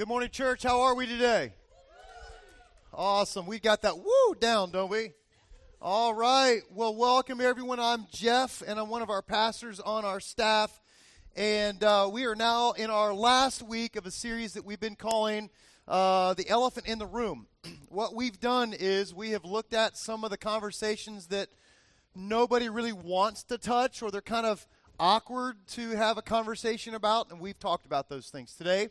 Good morning, church. How are we today? Awesome. We got that woo down, don't we? All right. Well, welcome everyone. I'm Jeff, and I'm one of our pastors on our staff. And uh, we are now in our last week of a series that we've been calling uh, The Elephant in the Room. what we've done is we have looked at some of the conversations that nobody really wants to touch, or they're kind of awkward to have a conversation about, and we've talked about those things today.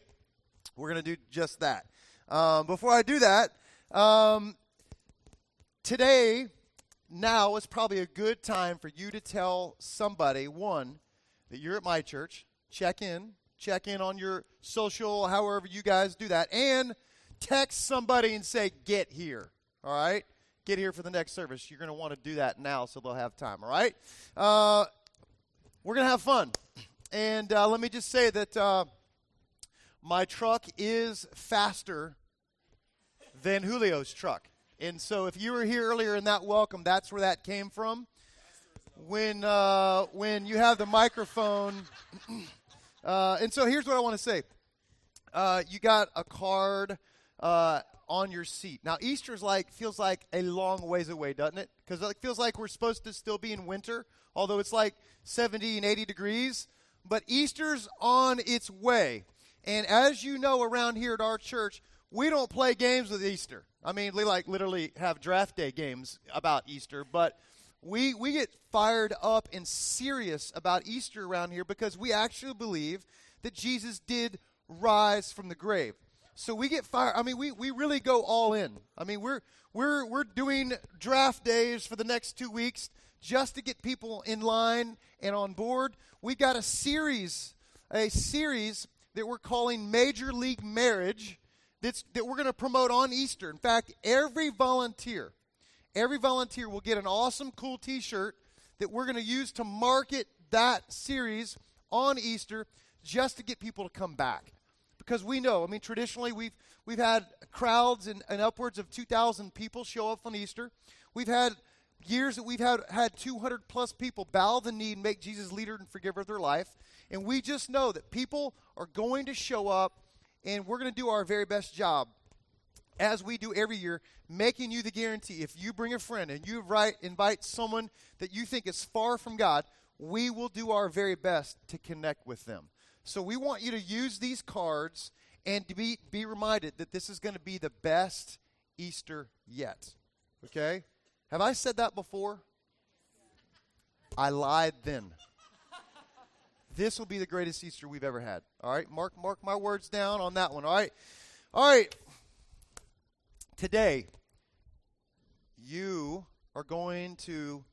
We're going to do just that. Um, before I do that, um, today, now is probably a good time for you to tell somebody, one, that you're at my church, check in, check in on your social, however you guys do that, and text somebody and say, get here, all right? Get here for the next service. You're going to want to do that now so they'll have time, all right? Uh, we're going to have fun. And uh, let me just say that. Uh, my truck is faster than Julio's truck. And so if you were here earlier in that welcome, that's where that came from. When, uh, when you have the microphone. uh, and so here's what I want to say uh, you got a card uh, on your seat. Now, Easter's like, feels like a long ways away, doesn't it? Because it feels like we're supposed to still be in winter, although it's like 70 and 80 degrees. But Easter's on its way. And as you know, around here at our church, we don't play games with Easter. I mean, we like literally have draft day games about Easter, but we we get fired up and serious about Easter around here because we actually believe that Jesus did rise from the grave. So we get fired. I mean, we, we really go all in. I mean, we're we're we're doing draft days for the next two weeks just to get people in line and on board. We've got a series, a series that we're calling Major League Marriage that's, that we're going to promote on Easter. In fact, every volunteer, every volunteer will get an awesome, cool t shirt that we're going to use to market that series on Easter just to get people to come back. Because we know, I mean, traditionally we've, we've had crowds and, and upwards of 2,000 people show up on Easter. We've had years that we've had, had 200 plus people bow the knee and make Jesus leader and forgiver of their life. And we just know that people are going to show up, and we're going to do our very best job, as we do every year, making you the guarantee. If you bring a friend and you invite, invite someone that you think is far from God, we will do our very best to connect with them. So we want you to use these cards and to be, be reminded that this is going to be the best Easter yet. Okay? Have I said that before? I lied then. This will be the greatest Easter we've ever had. All right, mark mark my words down on that one. All right, all right. Today, you are going to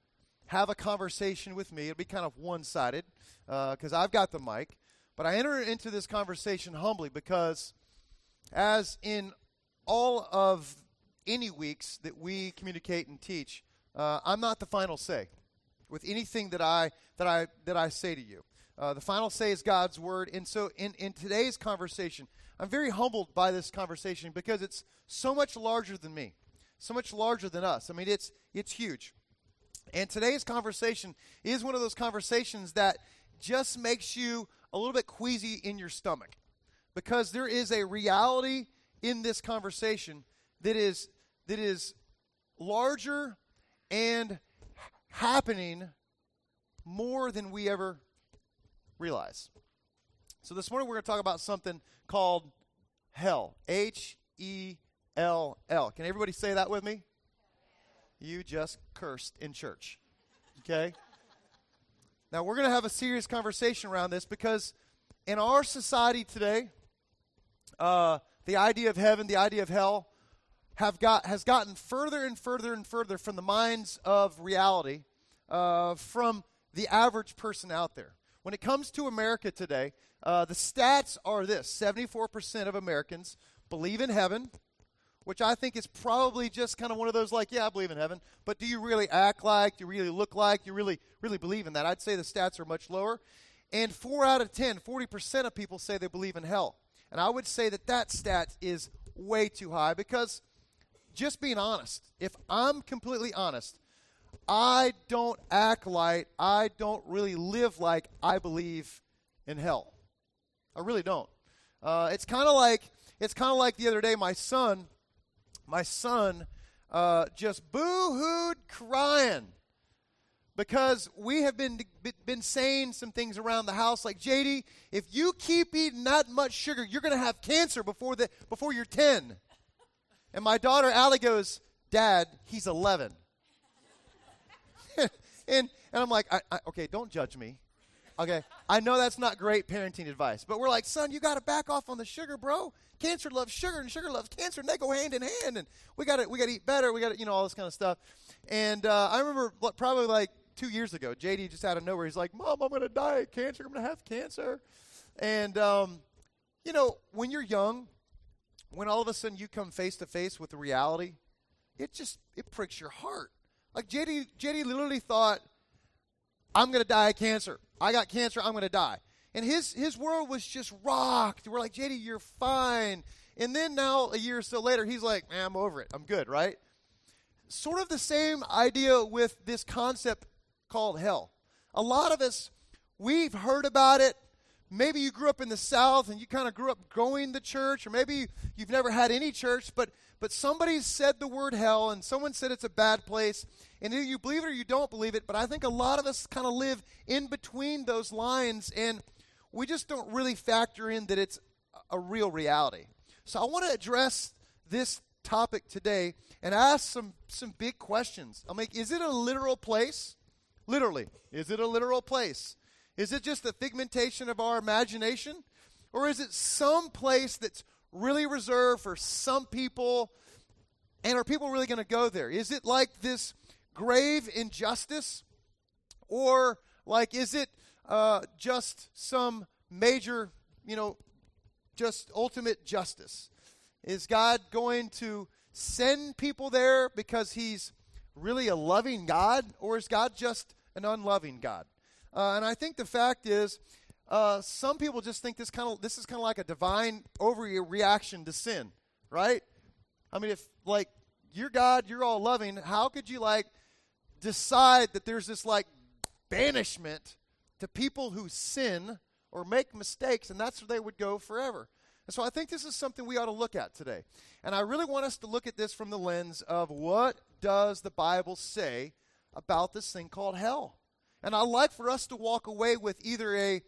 have a conversation with me. It'll be kind of one-sided because uh, I've got the mic, but I enter into this conversation humbly because, as in all of any weeks that we communicate and teach, uh, I'm not the final say with anything that I that I that I say to you. Uh, the final say is God's word. And so, in, in today's conversation, I'm very humbled by this conversation because it's so much larger than me, so much larger than us. I mean, it's, it's huge. And today's conversation is one of those conversations that just makes you a little bit queasy in your stomach because there is a reality in this conversation that is, that is larger and happening more than we ever realize. So this morning we're going to talk about something called hell. H E L L. Can everybody say that with me? You just cursed in church. Okay? now we're going to have a serious conversation around this because in our society today, uh, the idea of heaven, the idea of hell, have got has gotten further and further and further from the minds of reality, uh, from the average person out there. When it comes to America today, uh, the stats are this 74% of Americans believe in heaven, which I think is probably just kind of one of those like, yeah, I believe in heaven, but do you really act like, do you really look like, do you really, really believe in that? I'd say the stats are much lower. And 4 out of 10, 40% of people say they believe in hell. And I would say that that stat is way too high because just being honest, if I'm completely honest, I don't act like, I don't really live like I believe in hell. I really don't. Uh, it's kind of like it's kind of like the other day, my son, my son uh, just boo-hooed crying because we have been been saying some things around the house like JD, if you keep eating that much sugar, you're going to have cancer before the before you're 10. And my daughter Allie goes, "Dad, he's 11." And and I'm like, I, I, "Okay, don't judge me." Okay, I know that's not great parenting advice, but we're like, son, you got to back off on the sugar, bro. Cancer loves sugar, and sugar loves cancer, and they go hand in hand. And we got to we got to eat better. We got to you know all this kind of stuff. And uh, I remember probably like two years ago, JD just out of nowhere, he's like, "Mom, I'm going to die of cancer. I'm going to have cancer." And um, you know, when you're young, when all of a sudden you come face to face with the reality, it just it pricks your heart. Like JD, JD literally thought, "I'm going to die of cancer. I got cancer. I'm going to die." And his his world was just rocked. We're like, JD, you're fine. And then now, a year or so later, he's like, man, I'm over it. I'm good, right? Sort of the same idea with this concept called hell. A lot of us, we've heard about it. Maybe you grew up in the South and you kind of grew up going to church, or maybe you've never had any church, but, but somebody said the word hell and someone said it's a bad place. And either you believe it or you don't believe it, but I think a lot of us kind of live in between those lines and we just don't really factor in that it's a real reality. So I want to address this topic today and ask some, some big questions. I'm like, is it a literal place? Literally. Is it a literal place? Is it just a figmentation of our imagination? Or is it some place that's really reserved for some people? And are people really going to go there? Is it like this grave injustice? Or like, is it uh, just some major, you know, just ultimate justice? Is God going to send people there because He's really a loving God, or is God just an unloving God? Uh, and I think the fact is, uh, some people just think this kind of this is kind of like a divine overreaction to sin, right? I mean, if like you're God, you're all loving, how could you like decide that there's this like banishment to people who sin or make mistakes, and that's where they would go forever? And so I think this is something we ought to look at today. And I really want us to look at this from the lens of what does the Bible say about this thing called hell? And I'd like for us to walk away with either a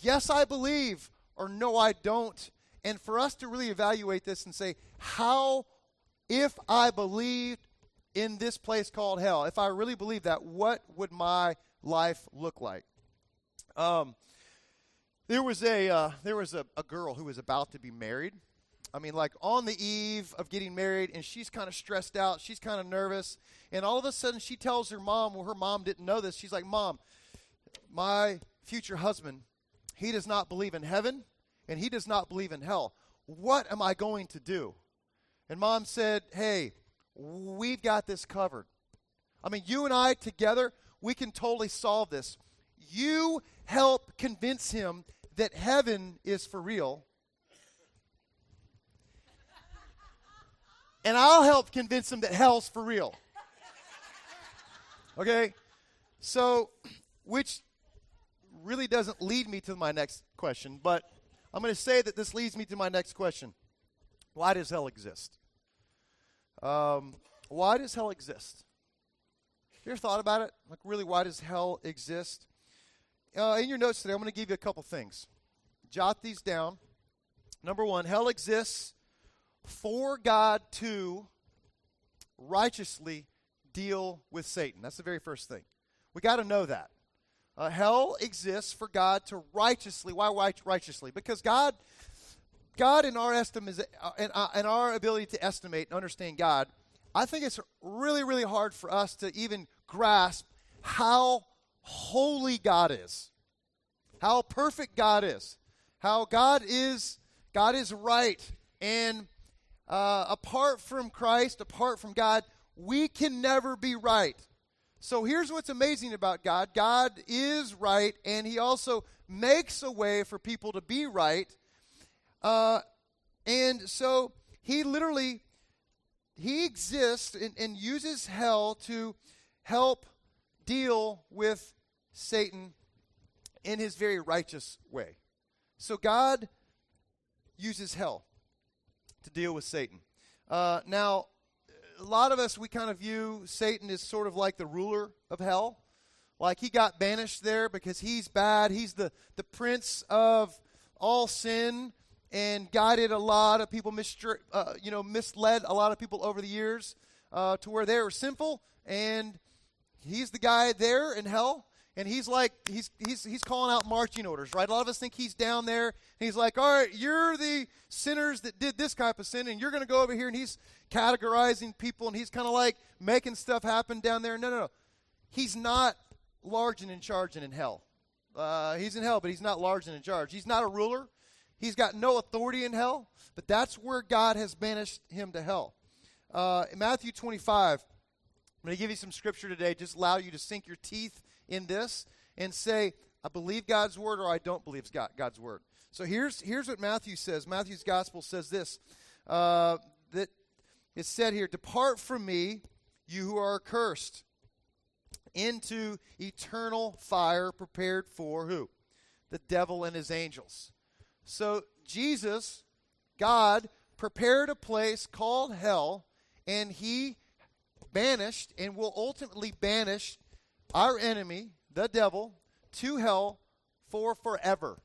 yes, I believe, or no, I don't. And for us to really evaluate this and say, how, if I believed in this place called hell, if I really believe that, what would my life look like? Um, there was a uh, there was a, a girl who was about to be married. I mean, like on the eve of getting married, and she's kind of stressed out. She's kind of nervous, and all of a sudden, she tells her mom, well, her mom didn't know this. She's like, "Mom, my future husband, he does not believe in heaven, and he does not believe in hell. What am I going to do?" And mom said, "Hey, we've got this covered. I mean, you and I together, we can totally solve this. You help convince him that heaven is for real. and I'll help convince him that hell's for real. Okay? So, which really doesn't lead me to my next question, but I'm going to say that this leads me to my next question. Why does hell exist? Um, why does hell exist? Have you ever thought about it? Like, really, why does hell exist? uh, in your notes today, I'm going to give you a couple things. Jot these down. Number one, hell exists for God to righteously deal with Satan. That's the very first thing. We got to know that. Uh, hell exists for God to righteously. Why righteously? Because God, God, in our estimate, uh, in, uh, in our ability to estimate and understand God, I think it's really, really hard for us to even grasp how holy God is, how perfect God is, how God is God is right, and uh, apart from Christ, apart from God, we can never be right. So here's what's amazing about God God is right, and He also makes a way for people to be right. Uh, and so He literally He exists and, and uses hell to help deal with Satan in his very righteous way. So God uses hell. to deal with Satan. Uh, now, a lot of us, we kind of view Satan as sort of like the ruler of hell. Like he got banished there because he's bad. He's the, the prince of all sin and guided a lot of people, mistri- uh, you know, misled a lot of people over the years uh, to where they were sinful. And he's the guy there in hell. And he's like, he's, he's, he's calling out marching orders, right? A lot of us think he's down there. And he's like, all right, you're the sinners that did this type of sin, and you're going to go over here. And he's categorizing people, and he's kind of like making stuff happen down there. No, no, no. He's not large and in charge and in hell. Uh, he's in hell, but he's not large and in charge. He's not a ruler. He's got no authority in hell, but that's where God has banished him to hell. Uh, in Matthew 25, I'm going to give you some scripture today, just allow you to sink your teeth in this and say, I believe God's word or I don't believe God's word. So here's, here's what Matthew says. Matthew's gospel says this uh, that it's said here, Depart from me, you who are accursed, into eternal fire prepared for who? The devil and his angels. So Jesus, God, prepared a place called hell, and he banished and will ultimately banish our enemy, the devil, to hell for forever.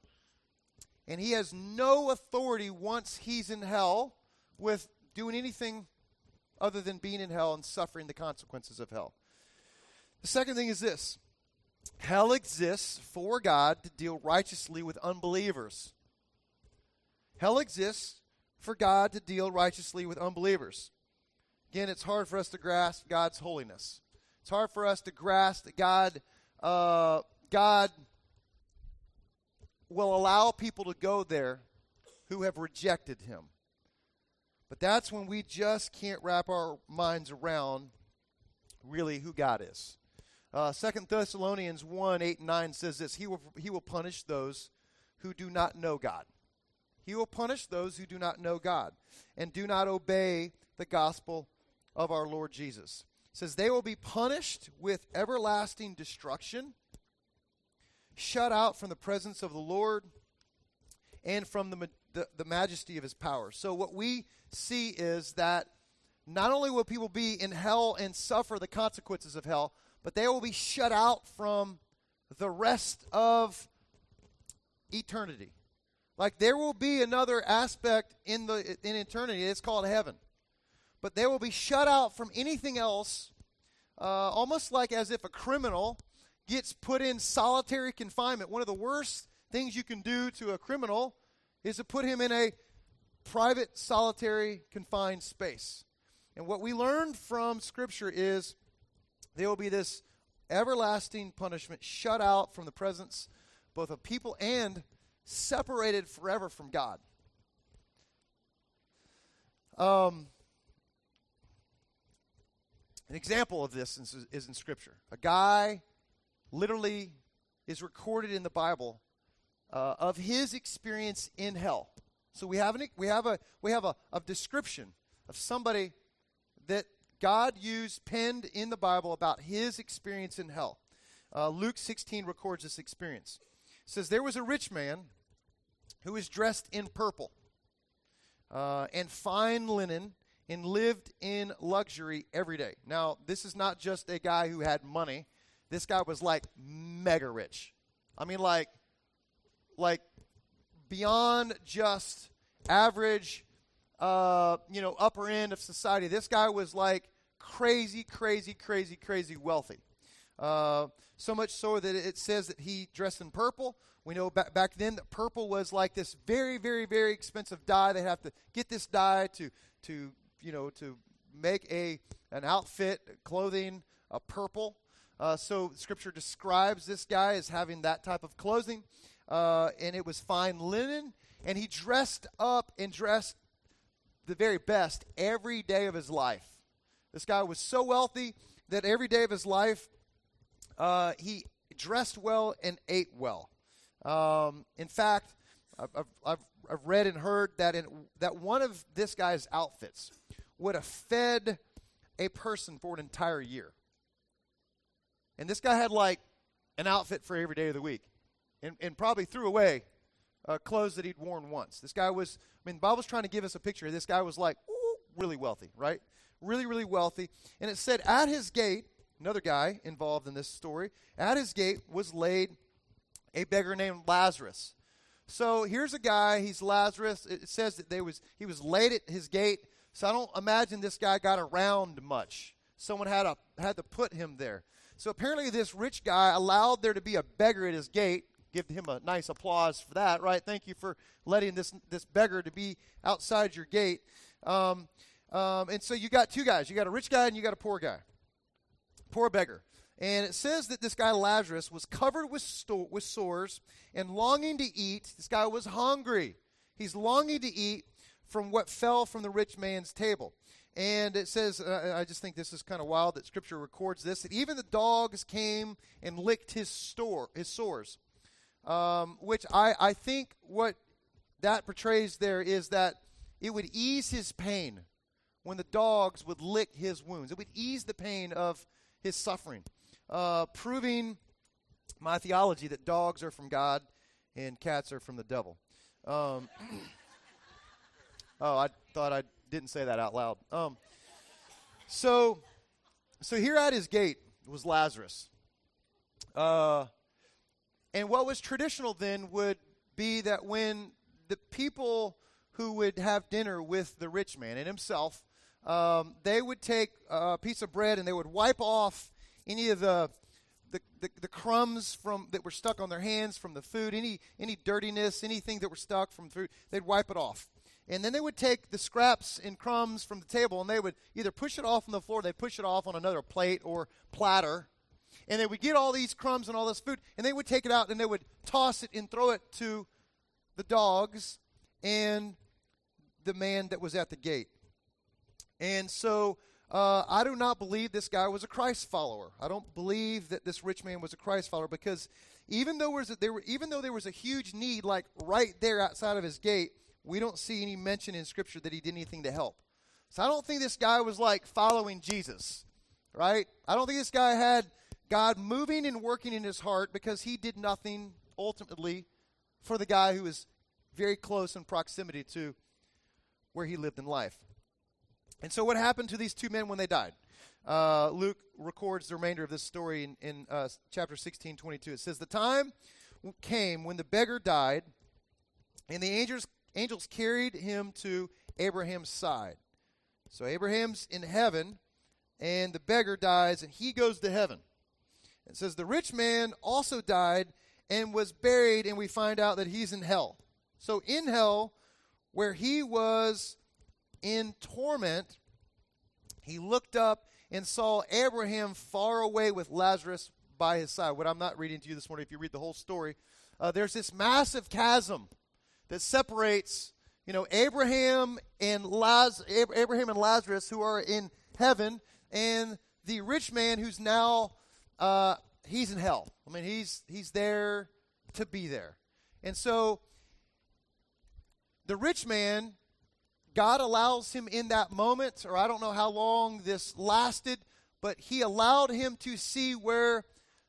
And he has no authority once he's in hell with doing anything other than being in hell and suffering the consequences of hell. The second thing is this hell exists for God to deal righteously with unbelievers. Hell exists for God to deal righteously with unbelievers. Again, it's hard for us to grasp God's holiness. It's hard for us to grasp that God, uh, God will allow people to go there who have rejected Him. But that's when we just can't wrap our minds around really who God is. Uh, 2 Thessalonians 1 8 and 9 says this he will, he will punish those who do not know God. He will punish those who do not know God and do not obey the gospel of our Lord Jesus. It says they will be punished with everlasting destruction, shut out from the presence of the Lord and from the, the, the majesty of his power. So what we see is that not only will people be in hell and suffer the consequences of hell, but they will be shut out from the rest of eternity. Like there will be another aspect in the in eternity. It's called heaven, but they will be shut out from anything else. Uh, almost like as if a criminal gets put in solitary confinement. One of the worst things you can do to a criminal is to put him in a private, solitary, confined space. And what we learned from Scripture is there will be this everlasting punishment, shut out from the presence both of people and separated forever from God. Um, an example of this is, is in Scripture. A guy literally is recorded in the Bible uh, of his experience in hell. So we have, an, we have, a, we have a, a description of somebody that God used, penned in the Bible about his experience in hell. Uh, Luke 16 records this experience. It says, There was a rich man who was dressed in purple uh, and fine linen and lived in luxury every day. Now, this is not just a guy who had money. This guy was like mega rich. I mean, like, like beyond just average, uh, you know, upper end of society. This guy was like crazy, crazy, crazy, crazy wealthy. Uh, so much so that it says that he dressed in purple. We know back, back then that purple was like this very, very, very expensive dye. They have to get this dye to, to you know, to make a an outfit, clothing, a purple. Uh, so Scripture describes this guy as having that type of clothing, uh, and it was fine linen, and he dressed up and dressed the very best every day of his life. This guy was so wealthy that every day of his life uh, he dressed well and ate well. Um, in fact, I've, I've, I've read and heard that in that one of this guy's outfits would have fed a person for an entire year. And this guy had like an outfit for every day of the week, and, and probably threw away uh, clothes that he'd worn once. This guy was, I mean, the Bible's trying to give us a picture. This guy was like really wealthy, right? Really, really wealthy. And it said, at his gate, another guy involved in this story, at his gate was laid a beggar named Lazarus. So here's a guy, he's Lazarus. It says that they was he was laid at his gate. So I don't imagine this guy got around much. Someone had a, had to put him there. So apparently this rich guy allowed there to be a beggar at his gate. Give him a nice applause for that, right? Thank you for letting this this beggar to be outside your gate. Um, um, and so you got two guys. You got a rich guy and you got a poor guy. Poor beggar. And it says that this guy Lazarus was covered with, sto- with sores and longing to eat. This guy was hungry. He's longing to eat from what fell from the rich man's table. And it says, uh, I just think this is kind of wild that Scripture records this, that even the dogs came and licked his, store, his sores. Um, which I, I think what that portrays there is that it would ease his pain when the dogs would lick his wounds. It would ease the pain of his suffering uh, proving my theology that dogs are from God and cats are from the devil. Um, oh, I thought I didn't say that out loud. Um, so, so here at his gate was Lazarus. Uh, and what was traditional then would be that when the people who would have dinner with the rich man and himself, um, they would take a piece of bread and they would wipe off any of the the, the, the, crumbs from that were stuck on their hands from the food, any any dirtiness, anything that were stuck from food, they'd wipe it off. And then they would take the scraps and crumbs from the table and they would either push it off on the floor, they'd push it off on another plate or platter. And they would get all these crumbs and all this food, and they would take it out and they would toss it and throw it to the dogs and the man that was at the gate. And so uh, I do not believe this guy was a Christ follower. I don't believe that this rich man was a Christ follower because even though, was a, there were, even though there was a huge need, like right there outside of his gate, we don't see any mention in Scripture that he did anything to help. So I don't think this guy was like following Jesus, right? I don't think this guy had God moving and working in his heart because he did nothing ultimately for the guy who was very close in proximity to where he lived in life. And so, what happened to these two men when they died? Uh, Luke records the remainder of this story in, in uh, chapter 16, 22. It says, The time came when the beggar died, and the angels, angels carried him to Abraham's side. So, Abraham's in heaven, and the beggar dies, and he goes to heaven. It says, The rich man also died and was buried, and we find out that he's in hell. So, in hell, where he was in torment, he looked up and saw Abraham far away with Lazarus by his side. What I'm not reading to you this morning, if you read the whole story, uh, there's this massive chasm that separates, you know, Abraham and Laz- Abraham and Lazarus who are in heaven, and the rich man who's now uh, he's in hell. I mean, he's he's there to be there, and so the rich man God allows him in that moment, or I don't know how long this lasted, but he allowed him to see where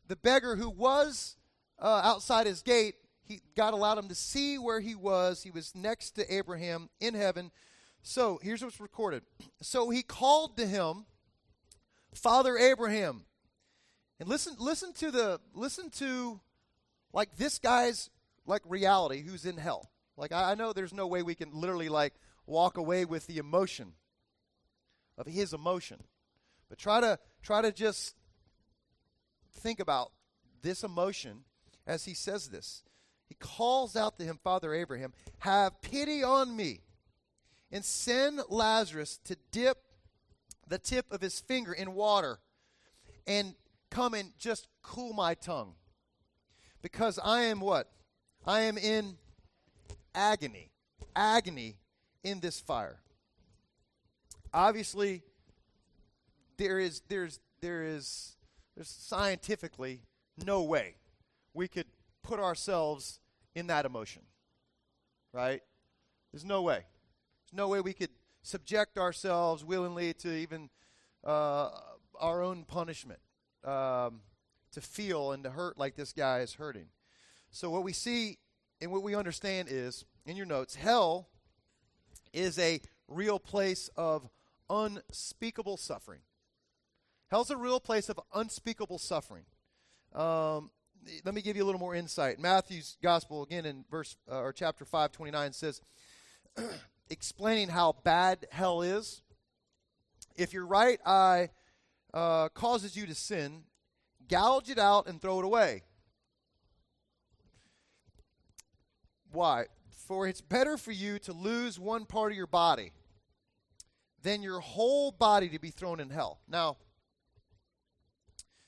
the beggar who was uh, outside his gate, he, God allowed him to see where he was. He was next to Abraham in heaven. So here's what's recorded. So he called to him, Father Abraham. And listen, listen to the listen to like this guy's like reality who's in hell. Like I, I know there's no way we can literally like walk away with the emotion of his emotion. But try to try to just think about this emotion as he says this. He calls out to him, Father Abraham, have pity on me and send Lazarus to dip the tip of his finger in water and come and just cool my tongue. Because I am what? I am in agony. Agony in this fire. Obviously, there is there's there is there's scientifically no way we could put ourselves in that emotion. Right? There's no way. There's no way we could subject ourselves willingly to even uh, our own punishment, um, to feel and to hurt like this guy is hurting. So what we see and what we understand is, in your notes, hell is a real place of unspeakable suffering. Hell's a real place of unspeakable suffering. Um, let me give you a little more insight. Matthew's gospel, again in verse uh, or chapter 5, 29, says, explaining how bad hell is. If your right eye uh, causes you to sin, gouge it out and throw it away. Why? For it's better for you to lose one part of your body than your whole body to be thrown in hell. Now,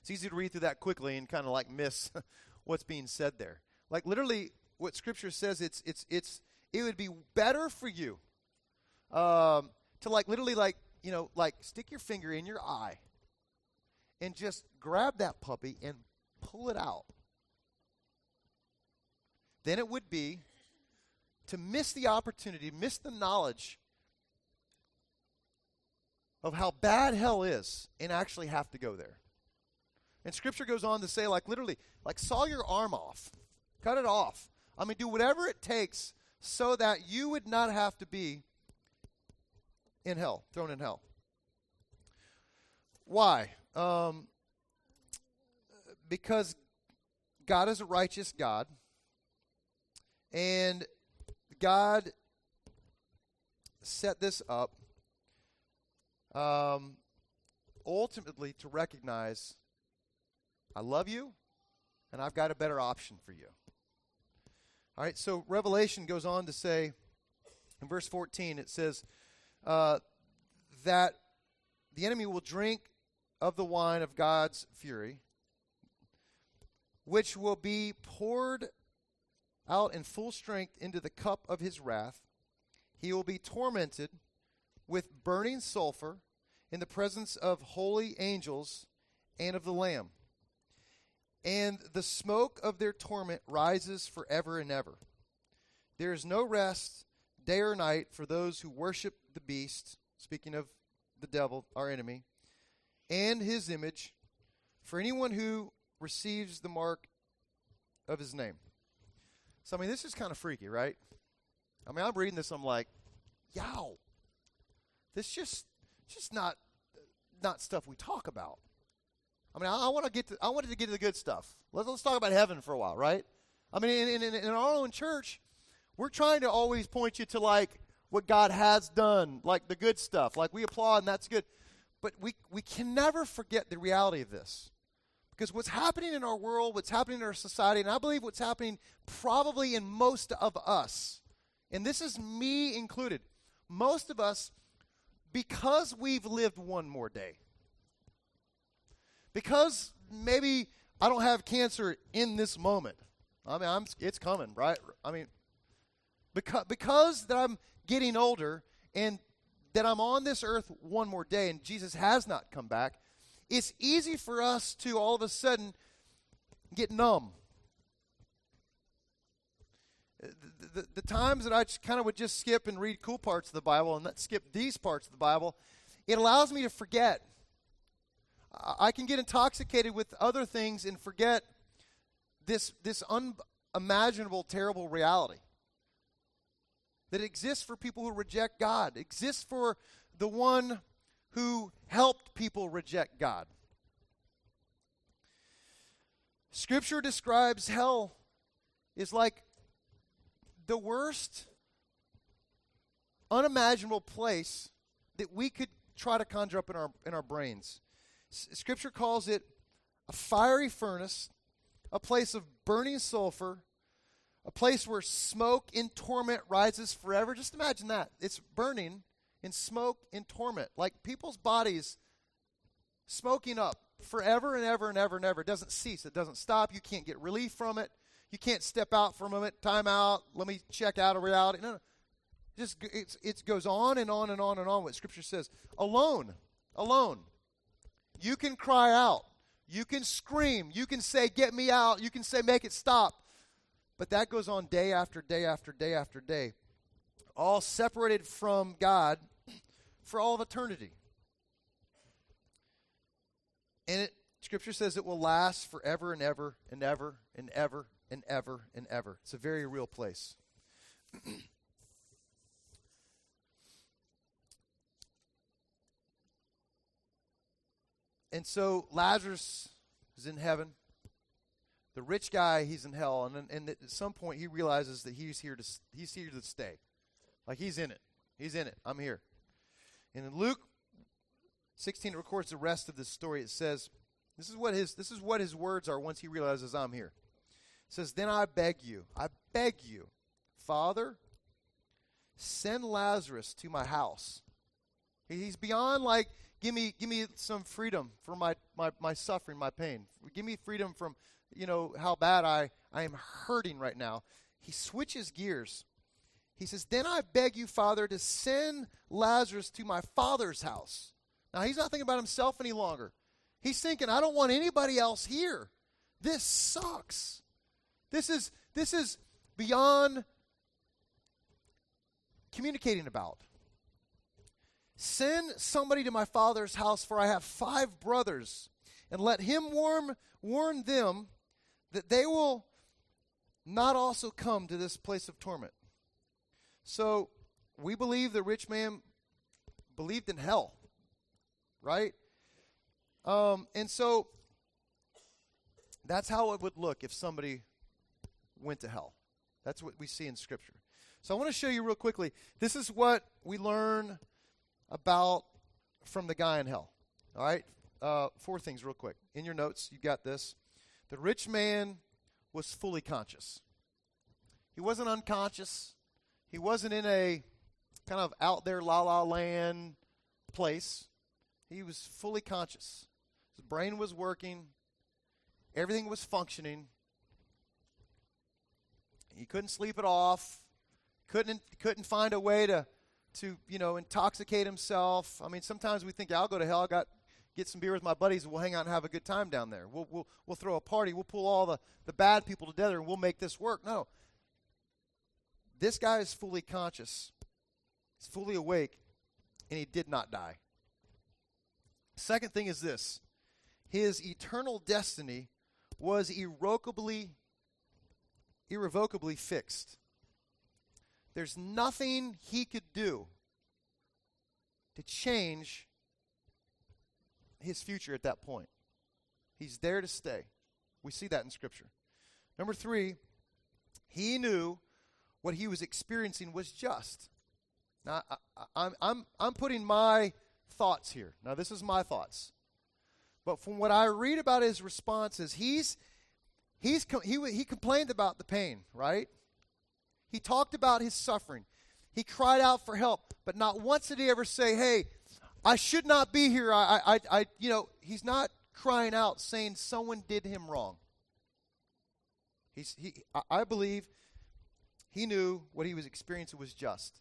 it's easy to read through that quickly and kind of like miss what's being said there. Like literally, what Scripture says, it's it's it's it would be better for you um, to like literally like you know like stick your finger in your eye and just grab that puppy and pull it out. Then it would be to miss the opportunity, miss the knowledge of how bad hell is and actually have to go there. And scripture goes on to say, like, literally, like, saw your arm off, cut it off. I mean, do whatever it takes so that you would not have to be in hell, thrown in hell. Why? Um, because God is a righteous God, and God set this up um, ultimately to recognize I love you and I've got a better option for you. All right, so Revelation goes on to say in verse 14, it says uh, that the enemy will drink of the wine of God's fury, which will be poured out in full strength into the cup of his wrath. He will be tormented with burning sulfur in the presence of holy angels and of the Lamb. And the smoke of their torment rises forever and ever. There is no rest day or night for those who worship the beast, speaking of the devil, our enemy, and his image, for anyone who receives the mark of his name. So, I mean, this is kind of freaky, right? I mean, I'm reading this, I'm like, yow. This just, just not, not stuff we talk about. I mean, I, I want to get to, I wanted to get to the good stuff. Let's, let's talk about heaven for a while, right? I mean, in, in, in our own church, we're trying to always point you to like what God has done, like the good stuff. Like we applaud and that's good. But we, we can never forget the reality of this. Because what's happening in our world, what's happening in our society, and I believe what's happening probably in most of us, and this is me included, most of us, because we've lived one more day, because maybe I don't have cancer in this moment. I mean, I'm, it's coming, right? I mean, because, because that I'm getting older and that I'm on this earth one more day and Jesus has not come back, it's easy for us to all of a sudden get numb. The, the, the times that I kind of would just skip and read cool parts of the Bible and not skip these parts of the Bible, it allows me to forget. I can get intoxicated with other things and forget this, this unimaginable, terrible reality that exists for people who reject God, exists for the one who helped people reject God. Scripture describes hell is like the worst, unimaginable place that we could try to conjure up in our, in our brains. S- Scripture calls it a fiery furnace, a place of burning sulfur, a place where smoke in torment rises forever. Just imagine that. It's burning in smoke in torment. Like people's bodies smoking up forever and ever and ever and ever. It doesn't cease, it doesn't stop. You can't get relief from it. You can't step out for a moment, time out, let me check out of reality. No, no. Just it's, it goes on and on and on and on what Scripture says. Alone, alone. You can cry out. You can scream. You can say, Get me out. You can say, Make it stop. But that goes on day after day after day after day. All separated from God for all of eternity. And it, Scripture says it will last forever and ever and ever and ever and ever and ever. It's a very real place. and so Lazarus is in heaven. The rich guy, he's in hell, and, and at some point he realizes that he's here to he's here to stay, like he's in it. He's in it. I'm here. And in Luke 16 it records the rest of this story. It says, "This is what his this is what his words are once he realizes I'm here." It says, "Then I beg you, I beg you, Father, send Lazarus to my house." He's beyond like give me give me some freedom for my, my, my suffering, my pain. Give me freedom from you know, how bad I, I am hurting right now. He switches gears. He says, Then I beg you, Father, to send Lazarus to my father's house. Now, he's not thinking about himself any longer. He's thinking, I don't want anybody else here. This sucks. This is, this is beyond communicating about. Send somebody to my father's house, for I have five brothers, and let him warn, warn them that they will not also come to this place of torment. So we believe the rich man believed in hell, right? Um, and so that's how it would look if somebody went to hell. That's what we see in Scripture. So I want to show you real quickly. This is what we learn about from the guy in hell. All right? Uh, four things, real quick. In your notes, you got this. The rich man was fully conscious. He wasn't unconscious. He wasn't in a kind of out there la la land place. He was fully conscious. His brain was working. Everything was functioning. He couldn't sleep it off. Couldn't couldn't find a way to to you know intoxicate himself. I mean, sometimes we think I'll go to hell. I got get some beer with my buddies and we'll hang out and have a good time down there. We'll, we'll, we'll throw a party. We'll pull all the, the bad people together and we'll make this work. No. This guy is fully conscious, he's fully awake, and he did not die. Second thing is this his eternal destiny was irrevocably, irrevocably fixed. There's nothing he could do to change his future at that point. He's there to stay. We see that in Scripture. Number three, he knew what he was experiencing was just. Now, I, am I'm, I'm, putting my thoughts here. Now, this is my thoughts. But from what I read about his responses, he's, he's, he, he complained about the pain, right? He talked about his suffering. He cried out for help, but not once did he ever say, hey, I should not be here. I, I, I, you know, he's not crying out saying someone did him wrong. He's, he, I believe he knew what he was experiencing was just.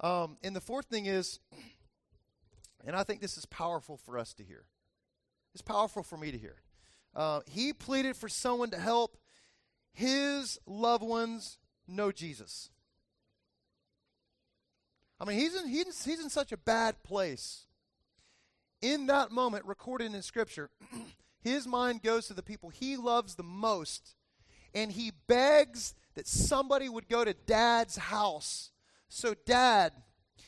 Um, and the fourth thing is, and I think this is powerful for us to hear. It's powerful for me to hear. Uh, he pleaded for someone to help his loved ones know Jesus. I mean, he's in, he's, he's in such a bad place. In that moment, recorded in Scripture, his mind goes to the people he loves the most, and he begs that somebody would go to dad's house so dad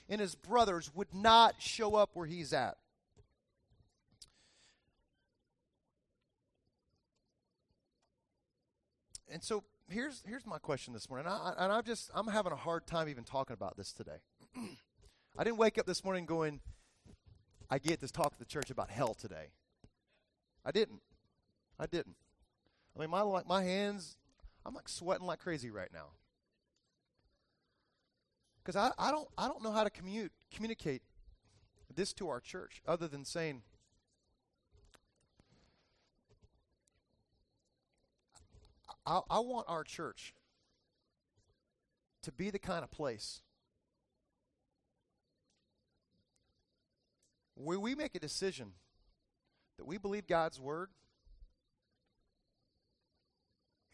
and his brothers would not show up where he's at. And so here's here's my question this morning, I, and I'm just I'm having a hard time even talking about this today. I didn't wake up this morning going, I get this talk to the church about hell today. I didn't. I didn't. I mean, my my hands, I'm like sweating like crazy right now. Because I, I don't I don't know how to commute communicate this to our church other than saying I, I want our church to be the kind of place where we make a decision that we believe God's word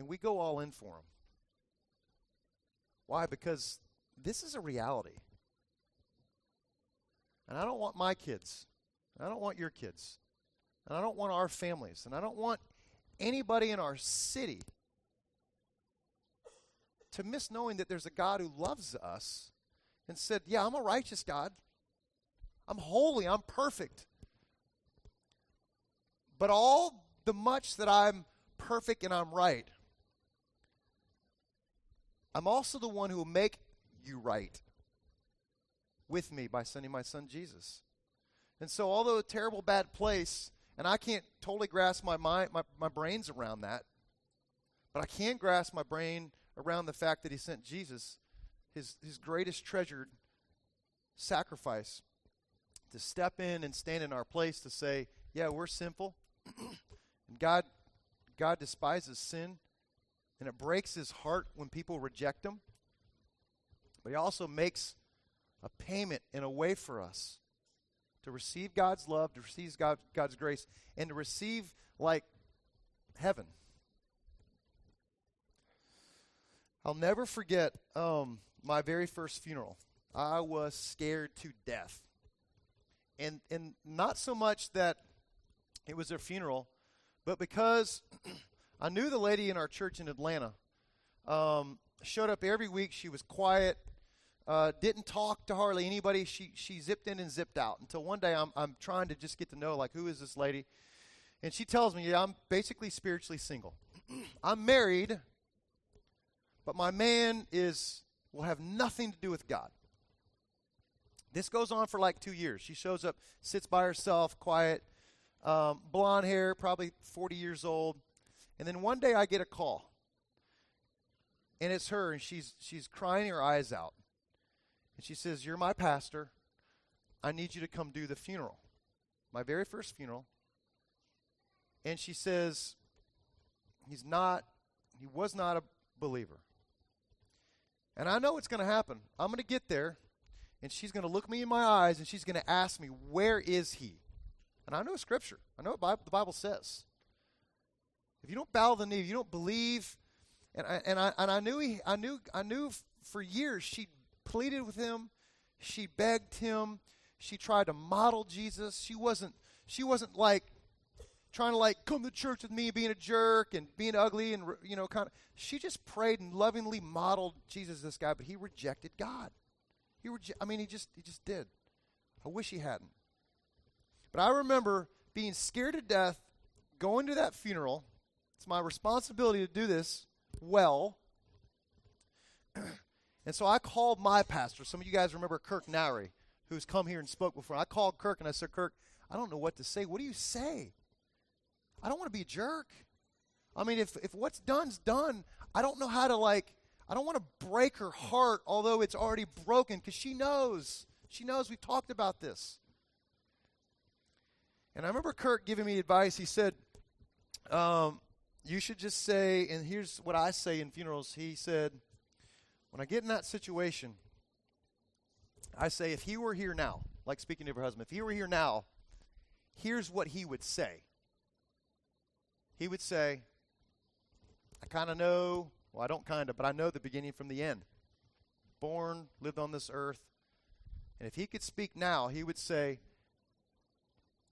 and we go all in for them. Why? Because this is a reality. And I don't want my kids, I don't want your kids, and I don't want our families, and I don't want anybody in our city to miss knowing that there's a God who loves us and said, Yeah, I'm a righteous God. I'm holy. I'm perfect. But all the much that I'm perfect and I'm right, I'm also the one who will make you right with me by sending my son Jesus. And so, although a terrible, bad place, and I can't totally grasp my mind, my, my brains around that, but I can grasp my brain around the fact that he sent Jesus, his, his greatest treasured sacrifice, to step in and stand in our place to say, yeah, we're sinful. and God, God despises sin, and it breaks his heart when people reject him. But he also makes a payment in a way for us to receive God's love, to receive God, God's grace, and to receive like heaven. I'll never forget um, my very first funeral. I was scared to death. And, and not so much that it was their funeral, but because I knew the lady in our church in Atlanta. Um, showed up every week. She was quiet, uh, didn't talk to hardly anybody. She, she zipped in and zipped out until one day I'm, I'm trying to just get to know, like, who is this lady? And she tells me, yeah, I'm basically spiritually single. I'm married, but my man is will have nothing to do with God. This goes on for like two years. She shows up, sits by herself, quiet, um, blonde hair, probably 40 years old. And then one day I get a call. And it's her, and she's, she's crying her eyes out. And she says, You're my pastor. I need you to come do the funeral. My very first funeral. And she says, He's not, he was not a believer. And I know it's going to happen. I'm going to get there, and she's going to look me in my eyes, and she's going to ask me, Where is he? And I know Scripture. I know what the Bible says. If you don't bow the knee, you don't believe. And I, and I, and I knew he, I knew, I knew for years she pleaded with him, she begged him, she tried to model Jesus. She wasn't, she wasn't like trying to like come to church with me, being a jerk and being ugly and you know kind of. She just prayed and lovingly modeled Jesus, this guy, but he rejected God. He I mean, he just he just did. I wish he hadn't. But I remember being scared to death, going to that funeral. It's my responsibility to do this well. and so I called my pastor. Some of you guys remember Kirk Nowery, who's come here and spoke before. I called Kirk and I said, Kirk, I don't know what to say. What do you say? I don't want to be a jerk. I mean, if, if what's done's done, I don't know how to, like, I don't want to break her heart, although it's already broken, because she knows. She knows we've talked about this. And I remember Kirk giving me advice. He said, um, You should just say, and here's what I say in funerals. He said, When I get in that situation, I say, If he were here now, like speaking to her husband, if he were here now, here's what he would say he would say, I kind of know, well, I don't kind of, but I know the beginning from the end. Born, lived on this earth. And if he could speak now, he would say,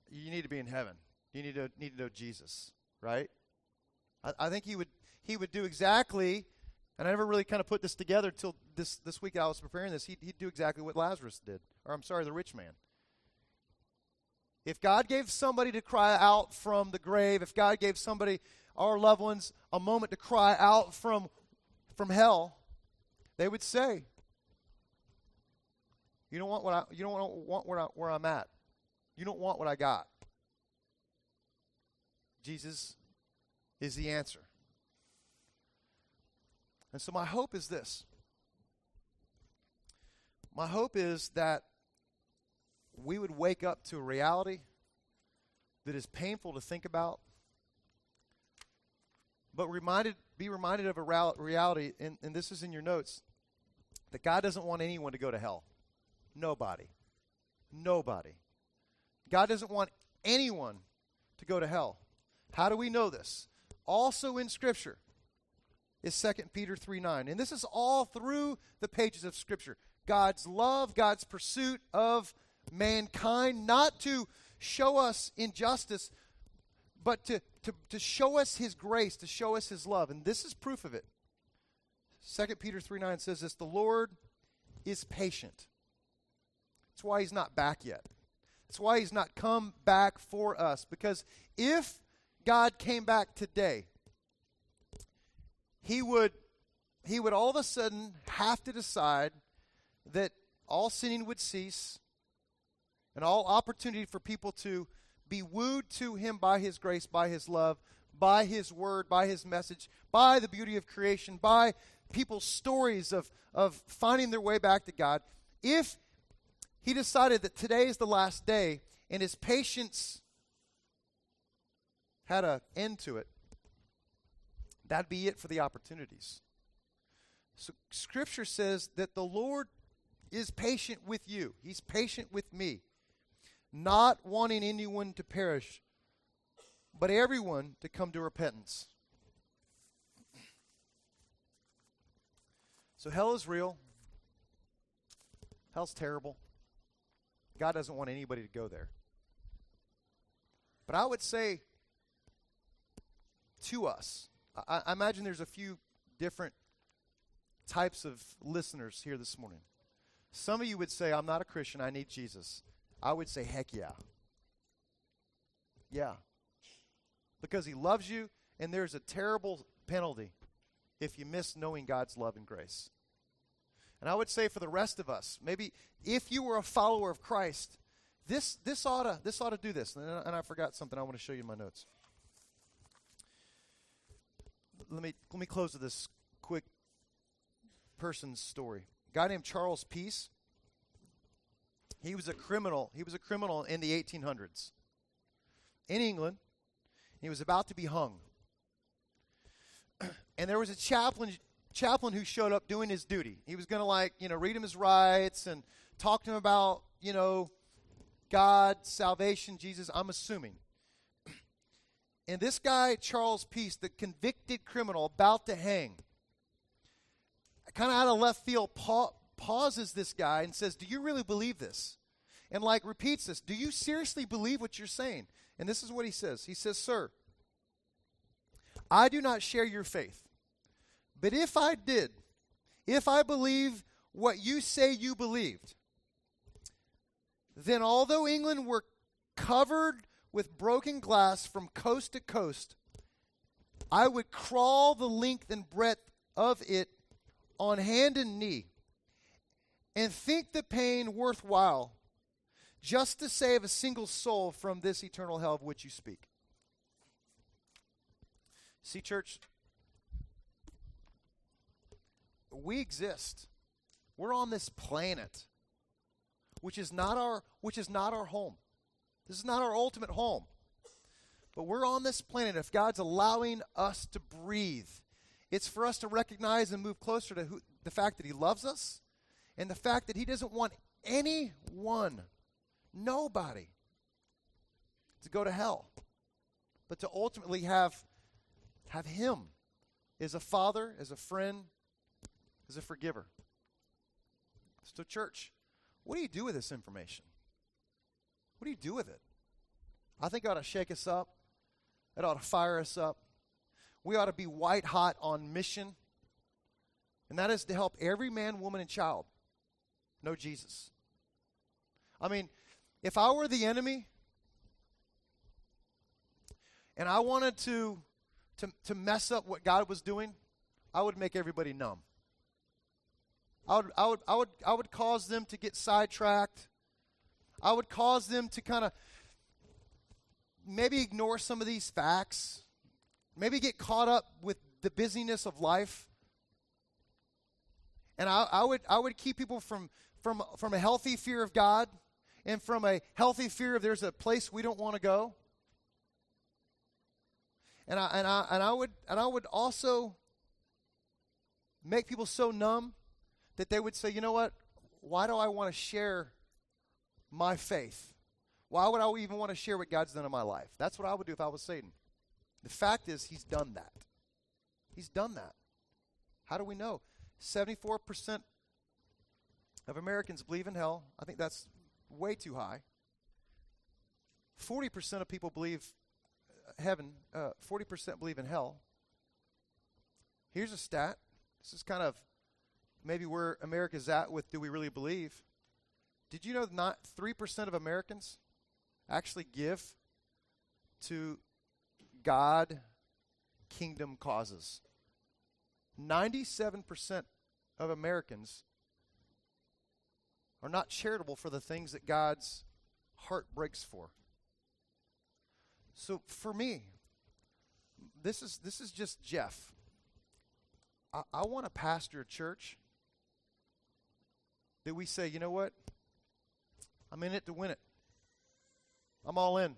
You need to be in heaven. You need to, need to know Jesus, right? I, I think he would, he would do exactly, and I never really kind of put this together until this, this week I was preparing this. He'd, he'd do exactly what Lazarus did, or I'm sorry, the rich man. If God gave somebody to cry out from the grave, if God gave somebody, our loved ones, a moment to cry out from, from hell, they would say, You don't want what I you don't want where, I, where I'm at. You don't want what I got. Jesus is the answer. And so my hope is this. My hope is that we would wake up to a reality that is painful to think about, but reminded, be reminded of a reality, and, and this is in your notes, that God doesn't want anyone to go to hell. Nobody. Nobody. God doesn't want anyone to go to hell. How do we know this? Also in Scripture is 2 Peter 3 9. And this is all through the pages of Scripture. God's love, God's pursuit of mankind, not to show us injustice, but to, to, to show us his grace, to show us his love. And this is proof of it. 2 Peter 3 9 says this The Lord is patient. That's why he's not back yet. That's why he's not come back for us. Because if God came back today, he would he would all of a sudden have to decide that all sinning would cease and all opportunity for people to be wooed to him by his grace, by his love, by his word, by his message, by the beauty of creation, by people's stories of, of finding their way back to God. If he decided that today is the last day and his patience had an end to it, that'd be it for the opportunities. So scripture says that the Lord is patient with you. He's patient with me, not wanting anyone to perish, but everyone to come to repentance. So hell is real. Hell's terrible. God doesn't want anybody to go there. But I would say to us, I, I imagine there's a few different types of listeners here this morning. Some of you would say, I'm not a Christian, I need Jesus. I would say, heck yeah. Yeah. Because he loves you, and there's a terrible penalty if you miss knowing God's love and grace. And I would say for the rest of us, maybe if you were a follower of Christ, this, this, ought, to, this ought to do this. And, and I forgot something I want to show you in my notes. Let me, let me close with this quick person's story. A guy named Charles Peace. He was a criminal. He was a criminal in the 1800s in England. He was about to be hung. and there was a chaplain chaplain who showed up doing his duty. He was going to like, you know, read him his rights and talk to him about, you know, God, salvation, Jesus, I'm assuming. And this guy, Charles Peace, the convicted criminal about to hang, kind of out of left field, pa- pauses this guy and says, Do you really believe this? And like repeats this, Do you seriously believe what you're saying? And this is what he says He says, Sir, I do not share your faith. But if I did, if I believe what you say you believed, then although England were covered with broken glass from coast to coast, I would crawl the length and breadth of it on hand and knee and think the pain worthwhile just to save a single soul from this eternal hell of which you speak. See, church, we exist. We're on this planet, which is not our which is not our home. This is not our ultimate home. But we're on this planet. If God's allowing us to breathe, it's for us to recognize and move closer to who, the fact that He loves us and the fact that He doesn't want anyone, nobody, to go to hell, but to ultimately have, have Him as a father, as a friend, as a forgiver. So, church, what do you do with this information? What do you do with it? I think it ought to shake us up. It ought to fire us up. We ought to be white hot on mission, and that is to help every man, woman, and child know Jesus. I mean, if I were the enemy and I wanted to, to, to mess up what God was doing, I would make everybody numb. I would, I would, I would, I would cause them to get sidetracked. I would cause them to kind of maybe ignore some of these facts, maybe get caught up with the busyness of life. And I, I, would, I would keep people from, from, from a healthy fear of God and from a healthy fear of there's a place we don't want to go. And I, and, I, and, I would, and I would also make people so numb that they would say, you know what? Why do I want to share my faith? Why would I even want to share what God's done in my life? That's what I would do if I was Satan. The fact is, he's done that. He's done that. How do we know? 74% of Americans believe in hell. I think that's way too high. 40% of people believe heaven, uh, 40% believe in hell. Here's a stat. This is kind of maybe where America's at with do we really believe? Did you know not 3% of Americans actually give to God kingdom causes? 97% of Americans are not charitable for the things that God's heart breaks for. So for me, this is this is just Jeff. I, I want to pastor a church that we say, you know what? I'm in it to win it. I'm all in.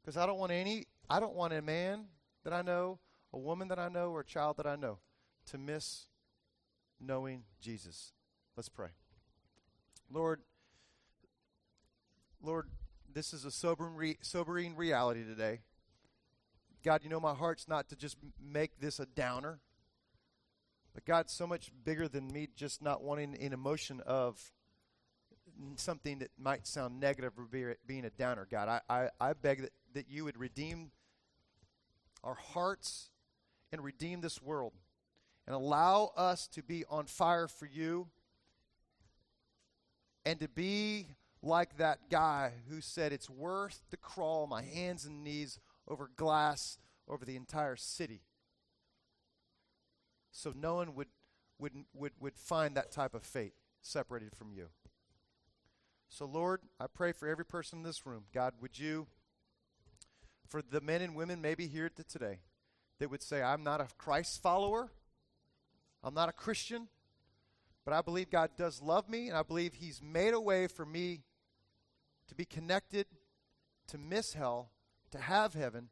Because I don't want any I don't want a man that I know, a woman that I know, or a child that I know to miss knowing Jesus. Let's pray. Lord, Lord, this is a sobering, sobering reality today. God, you know my heart's not to just make this a downer. But God's so much bigger than me just not wanting an emotion of something that might sound negative or be, being a downer. God, I, I, I beg that, that you would redeem our hearts and redeem this world and allow us to be on fire for you and to be like that guy who said it's worth to crawl my hands and knees over glass over the entire city so no one would, would, would, would find that type of fate separated from you. So, Lord, I pray for every person in this room. God, would you, for the men and women maybe here today that would say, I'm not a Christ follower, I'm not a Christian, but I believe God does love me, and I believe He's made a way for me to be connected, to miss hell, to have heaven,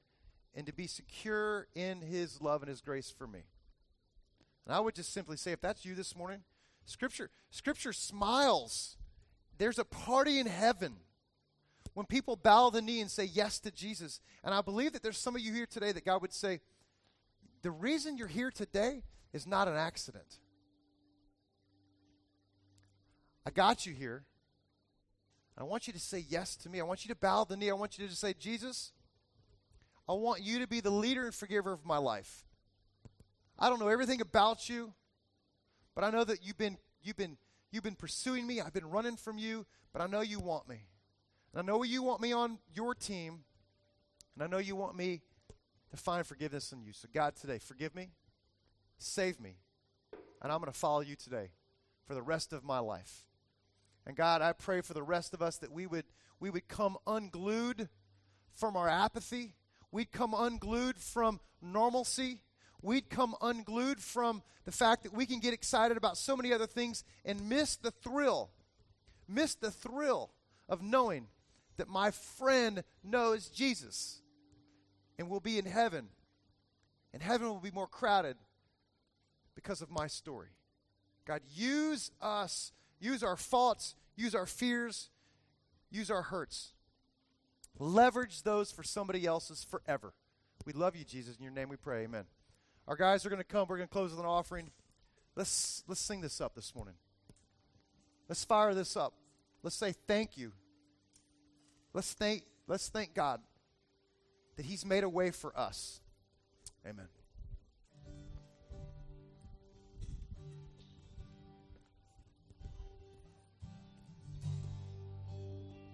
and to be secure in His love and His grace for me. And I would just simply say, if that's you this morning, Scripture, Scripture smiles. There's a party in heaven when people bow the knee and say yes to Jesus. And I believe that there's some of you here today that God would say, the reason you're here today is not an accident. I got you here. I want you to say yes to me. I want you to bow the knee. I want you to say, Jesus, I want you to be the leader and forgiver of my life. I don't know everything about you, but I know that you've been you've been you've been pursuing me. I've been running from you, but I know you want me. And I know you want me on your team, and I know you want me to find forgiveness in you. So God, today, forgive me, save me, and I'm going to follow you today for the rest of my life. And God, I pray for the rest of us that we would we would come unglued from our apathy. We'd come unglued from normalcy we'd come unglued from the fact that we can get excited about so many other things and miss the thrill, miss the thrill of knowing that my friend knows Jesus and will be in heaven. And heaven will be more crowded because of my story. God, use us, use our faults, use our fears, use our hurts. Leverage those for somebody else's forever. We love you, Jesus. In your name we pray. Amen. Our guys are going to come. We're going to close with an offering. Let's let's sing this up this morning. Let's fire this up. Let's say thank you. Let's thank let's thank God that He's made a way for us. Amen.